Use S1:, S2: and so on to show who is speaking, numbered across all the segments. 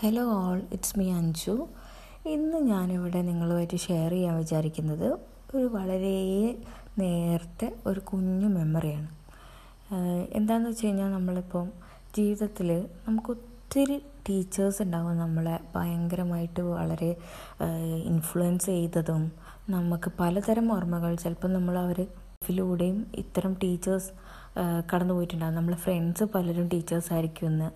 S1: Hello all it's me Anju ഇന്ന് ഞാനിവിടെ നിങ്ങളുമായിട്ട് ഷെയർ ചെയ്യാൻ വിചാരിക്കുന്നത് ഒരു വളരെ നേരത്തെ ഒരു കുഞ്ഞു മെമ്മറിയാണ് എന്താണെന്ന് വെച്ച് കഴിഞ്ഞാൽ നമ്മളിപ്പം ജീവിതത്തിൽ നമുക്ക് ഒത്തിരി ടീച്ചേഴ്സ് ഉണ്ടാവും നമ്മളെ ഭയങ്കരമായിട്ട് വളരെ ഇൻഫ്ലുവൻസ് ചെയ്തതും നമുക്ക് പലതരം ഓർമ്മകൾ ചിലപ്പോൾ നമ്മൾ അവർ ഇതിലൂടെയും ഇത്തരം ടീച്ചേഴ്സ് കടന്നു പോയിട്ടുണ്ടാകും നമ്മളെ ഫ്രണ്ട്സ് പലരും ടീച്ചേഴ്സ് ആയിരിക്കും എന്ന്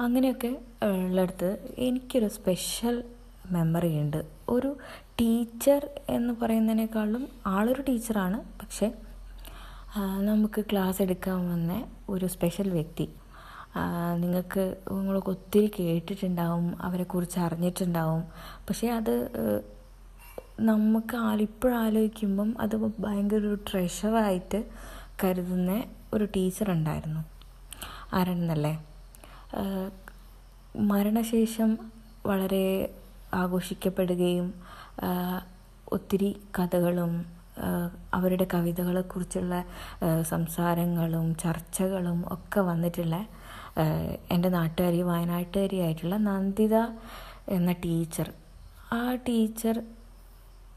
S1: അങ്ങനെയൊക്കെ ഉള്ളിടത്ത് എനിക്കൊരു സ്പെഷ്യൽ മെമ്മറി ഉണ്ട്. ഒരു ടീച്ചർ എന്ന് പറയുന്നതിനേക്കാളും ആളൊരു ടീച്ചറാണ് പക്ഷേ നമുക്ക് ക്ലാസ് എടുക്കാൻ വന്ന ഒരു സ്പെഷ്യൽ വ്യക്തി. നിങ്ങൾക്ക് നിങ്ങളൊക്കെ ഒത്തിരി കേട്ടിട്ടുണ്ടാവും അവരെക്കുറിച്ച് അറിഞ്ഞിട്ടുണ്ടാവും. പക്ഷേ അത് നമുക്ക് ഇപ്പോഴാലോചിക്കുമ്പം അത് ഭയങ്കര ഒരു ട്രഷറായിട്ട് കരുതുന്ന ഒരു ടീച്ചർ ഉണ്ടായിരുന്നു. ആരാണെന്നല്ലേ? മരണശേഷം വളരെ ആഘോഷിക്കപ്പെടുകയും ഒത്തിരി കഥകളും അവരുടെ കവിതകളെക്കുറിച്ചുള്ള സംസാരങ്ങളും ചർച്ചകളും ഒക്കെ വന്നിട്ടുള്ള എന്റെ നാട്ടുകാരി വയനാട്ടുകാരി ആയിട്ടുള്ള നന്ദിത എന്ന ടീച്ചർ. ആ ടീച്ചർ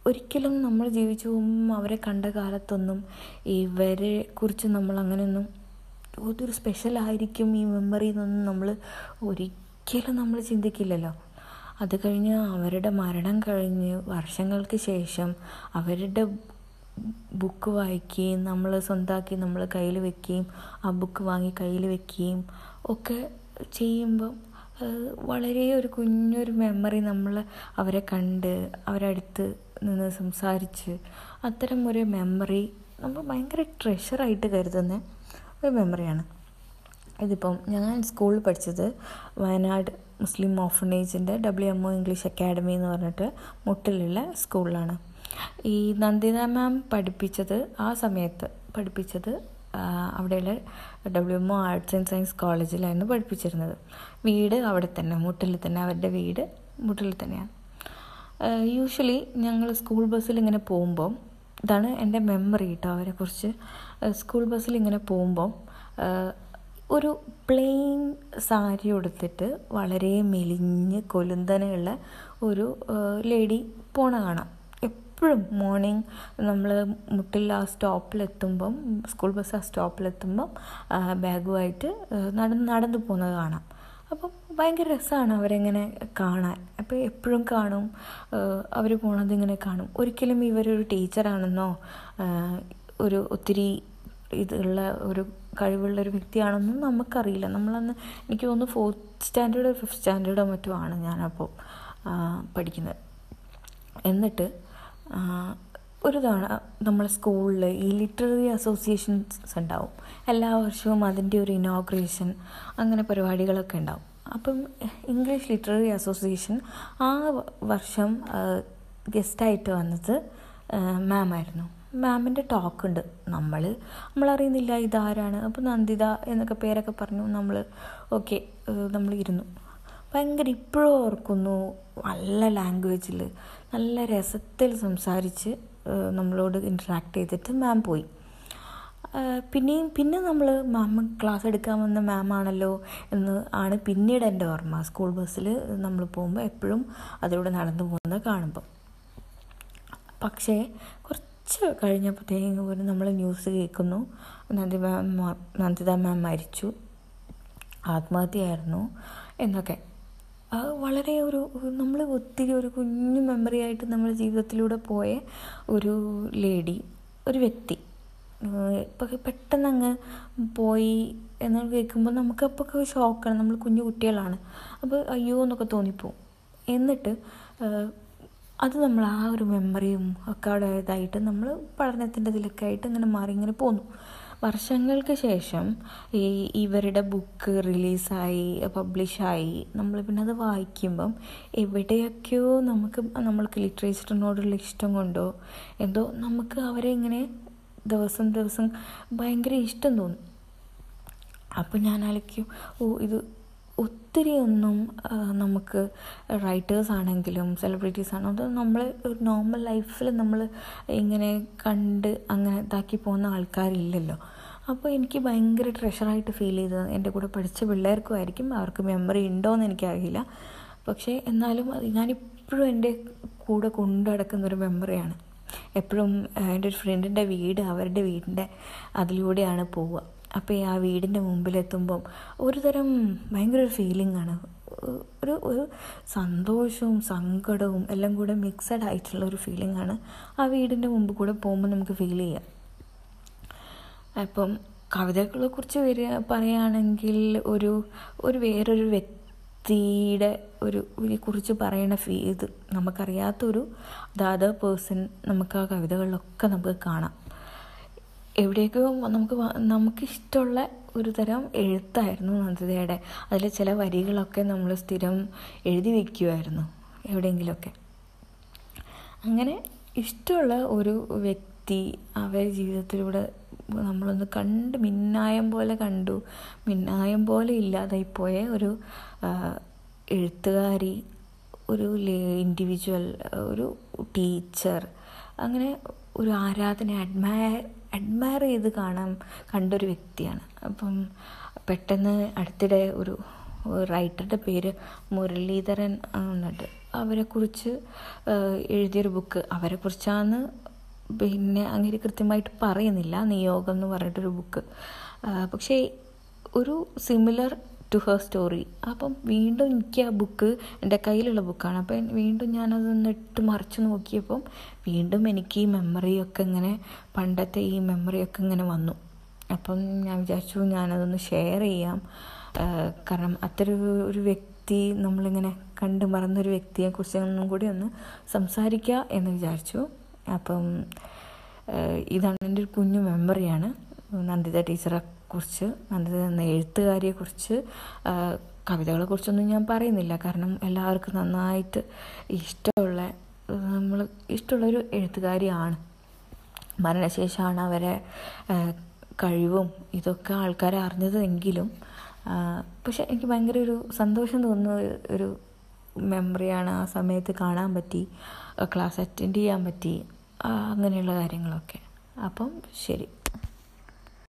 S1: ഒരിക്കലും നമ്മൾ ജീവിച്ചു പോകുമ്പം അവരെ കണ്ട കാലത്തൊന്നും ഇവരെ കുറിച്ച് നമ്മൾ അങ്ങനെയൊന്നും ഇതൊരു സ്പെഷ്യൽ ആയിരിക്കും ഈ മെമ്മറി എന്നൊന്നും നമ്മൾ ഒരിക്കലും നമ്മൾ ചിന്തിക്കില്ലല്ലോ. അത് കഴിഞ്ഞ് അവരുടെ മരണം കഴിഞ്ഞ് വർഷങ്ങൾക്ക് ശേഷം അവരുടെ ബുക്ക് വായിക്കുകയും നമ്മൾ സ്വന്തമാക്കി നമ്മൾ കയ്യിൽ വെക്കുകയും ആ ബുക്ക് വാങ്ങി കയ്യിൽ വെക്കുകയും ഒക്കെ ചെയ്യുമ്പം വളരെ ഒരു കുഞ്ഞൊരു മെമ്മറി നമ്മൾ അവരെ കണ്ട് അവരടുത്ത് നിന്ന് സംസാരിച്ച് അത്തരം ഒരു മെമ്മറി നമ്മൾ ഭയങ്കര ട്രഷറായിട്ട് കരുതുന്ന. ഒരു മെമ്മറിയാണ് ഇതിപ്പം ഞാൻ സ്കൂളിൽ പഠിച്ചത് Wayanad Muslim ഓഫണേജിന്റെ W M O English academy എന്ന് പറഞ്ഞിട്ട് മുട്ടിലുള്ള സ്കൂളിലാണ് ഈ നന്ദിത മാം പഠിപ്പിച്ചത് ആ സമയത്ത് പഠിപ്പിച്ചത് അവിടെയുള്ള W M O arts and science കോളേജിലായിരുന്നു പഠിപ്പിച്ചിരുന്നത്. വീട് അവിടെ തന്നെ മുട്ടിൽ തന്നെ അവരുടെ വീട് മുട്ടിൽ തന്നെയാണ്. യൂഷ്വലി ഞങ്ങൾ സ്കൂൾ ബസ്സിൽ ഇങ്ങനെ പോകുമ്പം ഇതാണ് എന്റെ മെമ്മറി കേട്ടോ അവരെക്കുറിച്ച്. സ്കൂൾ ബസ്സിൽ ഇങ്ങനെ പോകുമ്പം ഒരു പ്ലെയിൻ സാരി ഉടുത്തിട്ട് വളരെ മെലിഞ്ഞ് കൊലുന്തനുള്ള ഒരു ലേഡി പോണ കാണാം. എപ്പോഴും മോർണിംഗ് നമ്മൾ മുട്ടിൽ ആ സ്റ്റോപ്പിലെത്തുമ്പം സ്കൂൾ ബസ് ആ സ്റ്റോപ്പിലെത്തുമ്പം ബാഗുമായിട്ട് നടന്ന് നടന്നു പോകുന്നത് കാണാം. അപ്പം ഭയങ്കര രസമാണ് അവരെങ്ങനെ കാണാൻ. അപ്പോൾ എപ്പോഴും കാണും. അവർ പോണത് ഇങ്ങനെ കാണും. ഒരിക്കലും ഇവരൊരു ടീച്ചറാണെന്നോ ഒരു ഒത്തിരി ഇതുള്ള ഒരു കഴിവുള്ള ഒരു വ്യക്തിയാണെന്നും നമുക്കറിയില്ല. നമ്മളന്ന് എനിക്ക് തോന്നുന്നു ഫോർത്ത് സ്റ്റാൻഡേർഡോ ഫിഫ്ത്ത് സ്റ്റാൻഡേർഡോ മറ്റോ ആണ് ഞാനപ്പോൾ പഠിക്കുന്നത്. എന്നിട്ട് ഒരു തവണ നമ്മളെ സ്കൂളിൽ ഈ ലിറ്റററി അസോസിയേഷൻസ് ഉണ്ടാവും. എല്ലാ വർഷവും അതിന്റെ ഒരു ഇനോഗ്രേഷൻ അങ്ങനെ പരിപാടികളൊക്കെ ഉണ്ടാവും. അപ്പം ഇംഗ്ലീഷ് ലിറ്റററി അസോസിയേഷൻ ആ വർഷം ഗസ്റ്റായിട്ട് വന്നത് മാമായിരുന്നു മാമിന്റെ ടോക്ക് ഉണ്ട് നമ്മൾ നമ്മളറിയുന്നില്ല ഇതാരാണ്. അപ്പോൾ നന്ദിത എന്നൊക്കെ പേരൊക്കെ പറഞ്ഞു നമ്മൾ ഓക്കെ നമ്മൾ ഇരുന്നു ഭയങ്കര ഇപ്പോഴും ഓർക്കുന്നു. നല്ല ലാംഗ്വേജിൽ നല്ല രസത്തിൽ സംസാരിച്ച് നമ്മളോട് ഇൻട്രാക്ട് ചെയ്തിട്ട് മാം പോയി. പിന്നെയും പിന്നെ നമ്മൾ മാം ക്ലാസ് എടുക്കാൻ വന്ന മാം ആണല്ലോ എന്ന് ആണ് പിന്നീട് എന്റെ ഓർമ്മ. സ്കൂൾ ബസ്സിൽ നമ്മൾ പോകുമ്പോൾ എപ്പോഴും അതിലൂടെ നടന്നു പോകുന്നത് കാണുമ്പോൾ പക്ഷേ കുറച്ച് കഴിഞ്ഞപ്പോഴത്തേക്കും പോലും നമ്മൾ ന്യൂസ് കേൾക്കുന്നു. നന്ദി മാം നന്ദിത മാം മരിച്ചു. ആത്മഹത്യയായിരുന്നു എന്നൊക്കെ. അത് വളരെ ഒരു നമ്മൾ ഒത്തിരി ഒരു കുഞ്ഞു മെമ്മറി ആയിട്ട് നമ്മുടെ ജീവിതത്തിലൂടെ പോയ ഒരു ലേഡി ഒരു വ്യക്തി. ഇപ്പം പെട്ടെന്ന് അങ്ങ് പോയി എന്ന് കേൾക്കുമ്പോൾ നമുക്ക് അപ്പോൾ ഷോക്കാണ് നമ്മൾ കുഞ്ഞു കുട്ടികളാണ്. അപ്പോൾ അയ്യോ എന്നൊക്കെ തോന്നിപ്പോവും. എന്നിട്ട് അത് നമ്മൾ ആ ഒരു മെമ്മറിയും ഒക്കെ അവിടെ ഇതായിട്ട് നമ്മൾ പഠനത്തിന്റെ ഇതിലൊക്കെ ആയിട്ട് ഇങ്ങനെ മാറി ഇങ്ങനെ പോന്നു. വർഷങ്ങൾക്ക് ശേഷം ഈ ഇവരുടെ ബുക്ക് റിലീസായി പബ്ലിഷായി നമ്മൾ പിന്നെ അത് വായിക്കുമ്പം എവിടെയൊക്കെയോ നമുക്ക് നമ്മൾക്ക് ലിറ്ററേച്ചറിനോടുള്ള ഇഷ്ടം കൊണ്ടോ എന്തോ നമുക്ക് അവരെ ഇങ്ങനെ ദിവസം ദിവസം ഭയങ്കര ഇഷ്ടം തോന്നും. അപ്പോൾ ഞാൻ അലക്കും ഓ ഇത് ഒത്തിരി ഒന്നും നമുക്ക് റൈറ്റേഴ്സ് ആണെങ്കിലും സെലിബ്രിറ്റീസ് ആണോ അത് നമ്മൾ നോർമൽ ലൈഫിൽ നമ്മൾ ഇങ്ങനെ കണ്ട് അങ്ങനെ ഇതാക്കി പോകുന്ന ആൾക്കാരില്ലല്ലോ. അപ്പോൾ എനിക്ക് ഭയങ്കര ട്രഷറായിട്ട് ഫീൽ ചെയ്തത് എന്റെ കൂടെ പഠിച്ച പിള്ളേർക്കും ആയിരിക്കും അവർക്ക് മെമ്മറി ഉണ്ടോയെന്ന് എനിക്കറിയില്ല. പക്ഷേ എന്നാലും ഞാനിപ്പോഴും എന്റെ കൂടെ കൊണ്ടു നടക്കുന്നൊരു മെമ്മറിയാണ് എപ്പോഴും എന്റെ ഒരു ഫ്രണ്ടിന്റെ വീട് അവരുടെ വീടിന്റെ അതിലൂടെയാണ് പോവുക. അപ്പോൾ ആ വീടിന്റെ മുമ്പിലെത്തുമ്പം ഒരു തരം ഭയങ്കര ഒരു ഫീലിംഗ് ആണ്. ഒരു ഒരു സന്തോഷവും സങ്കടവും എല്ലാം കൂടെ മിക്സഡ് ആയിട്ടുള്ള ഒരു ഫീലിംഗ് ആണ് ആ വീടിന്റെ മുമ്പ് കൂടെ പോകുമ്പോൾ നമുക്ക് ഫീൽ ചെയ്യാം. അപ്പം കവിതകളെ കുറിച്ച് വരിക പറയുകയാണെങ്കിൽ ഒരു ഒരു വേറൊരു വ്യക്തിയുടെ ഒരു കുറിച്ച് പറയണ ഫീ ഇത് നമുക്കറിയാത്തൊരു ദാദ പേഴ്സൺ നമുക്ക് ആ കവിതകളിലൊക്കെ നമുക്ക് കാണാം. എവിടെയൊക്കെ നമുക്ക് നമുക്കിഷ്ടമുള്ള ഒരു തരം എഴുത്തായിരുന്നു നന്ദിതയുടെ. അതിൽ ചില വരികളൊക്കെ നമ്മൾ സ്ഥിരം എഴുതി വയ്ക്കുമായിരുന്നു എവിടെയെങ്കിലുമൊക്കെ. അങ്ങനെ ഇഷ്ടമുള്ള ഒരു വ്യക്തി അവരുടെ ജീവിതത്തിലൂടെ നമ്മളൊന്ന് കണ്ട് മിന്നായം പോലെ കണ്ടു. മിന്നായം പോലെ ഇല്ലാതായിപ്പോയ ഒരു എഴുത്തുകാരി ഒരു ഇൻഡിവിജ്വൽ ഒരു ടീച്ചർ അങ്ങനെ ഒരു ആരാധന അഡ്മയർ അഡ്മയർ ചെയ്ത് കാണാൻ കണ്ടൊരു വ്യക്തിയാണ്. അപ്പം പെട്ടെന്ന് അടുത്തിടെ ഒരു റൈറ്ററുടെ പേര് മുരളീധരൻ എന്നുണ്ട് അവരെക്കുറിച്ച് എഴുതിയൊരു ബുക്ക് അവരെക്കുറിച്ചാണ് പിന്നെ അങ്ങനെ കൃത്യമായിട്ട് പറയുന്നില്ല. നിയോഗം എന്ന് പറഞ്ഞിട്ടൊരു ബുക്ക് പക്ഷേ ഒരു സിമിലർ ടു ഹർ സ്റ്റോറി അപ്പം വീണ്ടും എനിക്ക് ആ ബുക്ക് എന്റെ കയ്യിലുള്ള ബുക്കാണ് അപ്പം വീണ്ടും ഞാനതൊന്ന് ഇട്ട് മറിച്ച് നോക്കിയപ്പം വീണ്ടും എനിക്ക് ഈ മെമ്മറിയൊക്കെ ഇങ്ങനെ പണ്ടത്തെ ഈ മെമ്മറിയൊക്കെ ഇങ്ങനെ വന്നു. അപ്പം ഞാൻ വിചാരിച്ചു ഞാനതൊന്ന് ഷെയർ ചെയ്യാം. കാരണം അത്തരം ഒരു വ്യക്തി നമ്മളിങ്ങനെ കണ്ട് മറന്നൊരു വ്യക്തിയെക്കുറിച്ച് ഒന്നും കൂടി ഒന്ന് സംസാരിക്കുക എന്ന് വിചാരിച്ചു. അപ്പം ഇതാണ് എന്റെ ഒരു കുഞ്ഞു മെമ്മറിയാണ്. നന്ദിത ടീച്ചറെ കുറിച്ച് നന്ദിത എന്ന എഴുത്തുകാരിയെക്കുറിച്ച് കവിതകളെക്കുറിച്ചൊന്നും ഞാൻ പറയുന്നില്ല. കാരണം എല്ലാവർക്കും നന്നായിട്ട് ഇഷ്ടമുള്ള നമ്മൾ ഇഷ്ടമുള്ളൊരു എഴുത്തുകാരിയാണ്. മരണശേഷമാണ് അവരെ കഴിവും ഇതൊക്കെ ആൾക്കാരെ അറിഞ്ഞതെങ്കിലും പക്ഷെ എനിക്ക് ഭയങ്കര ഒരു സന്തോഷം തോന്നുന്ന ഒരു മെമ്മറിയാണ് ആ സമയത്ത് കാണാൻ പറ്റി ക്ലാസ് അറ്റൻഡ് ചെയ്യാൻ പറ്റി. അങ്ങനെയുള്ള കാര്യങ്ങളൊക്കെ. അപ്പം ശരി.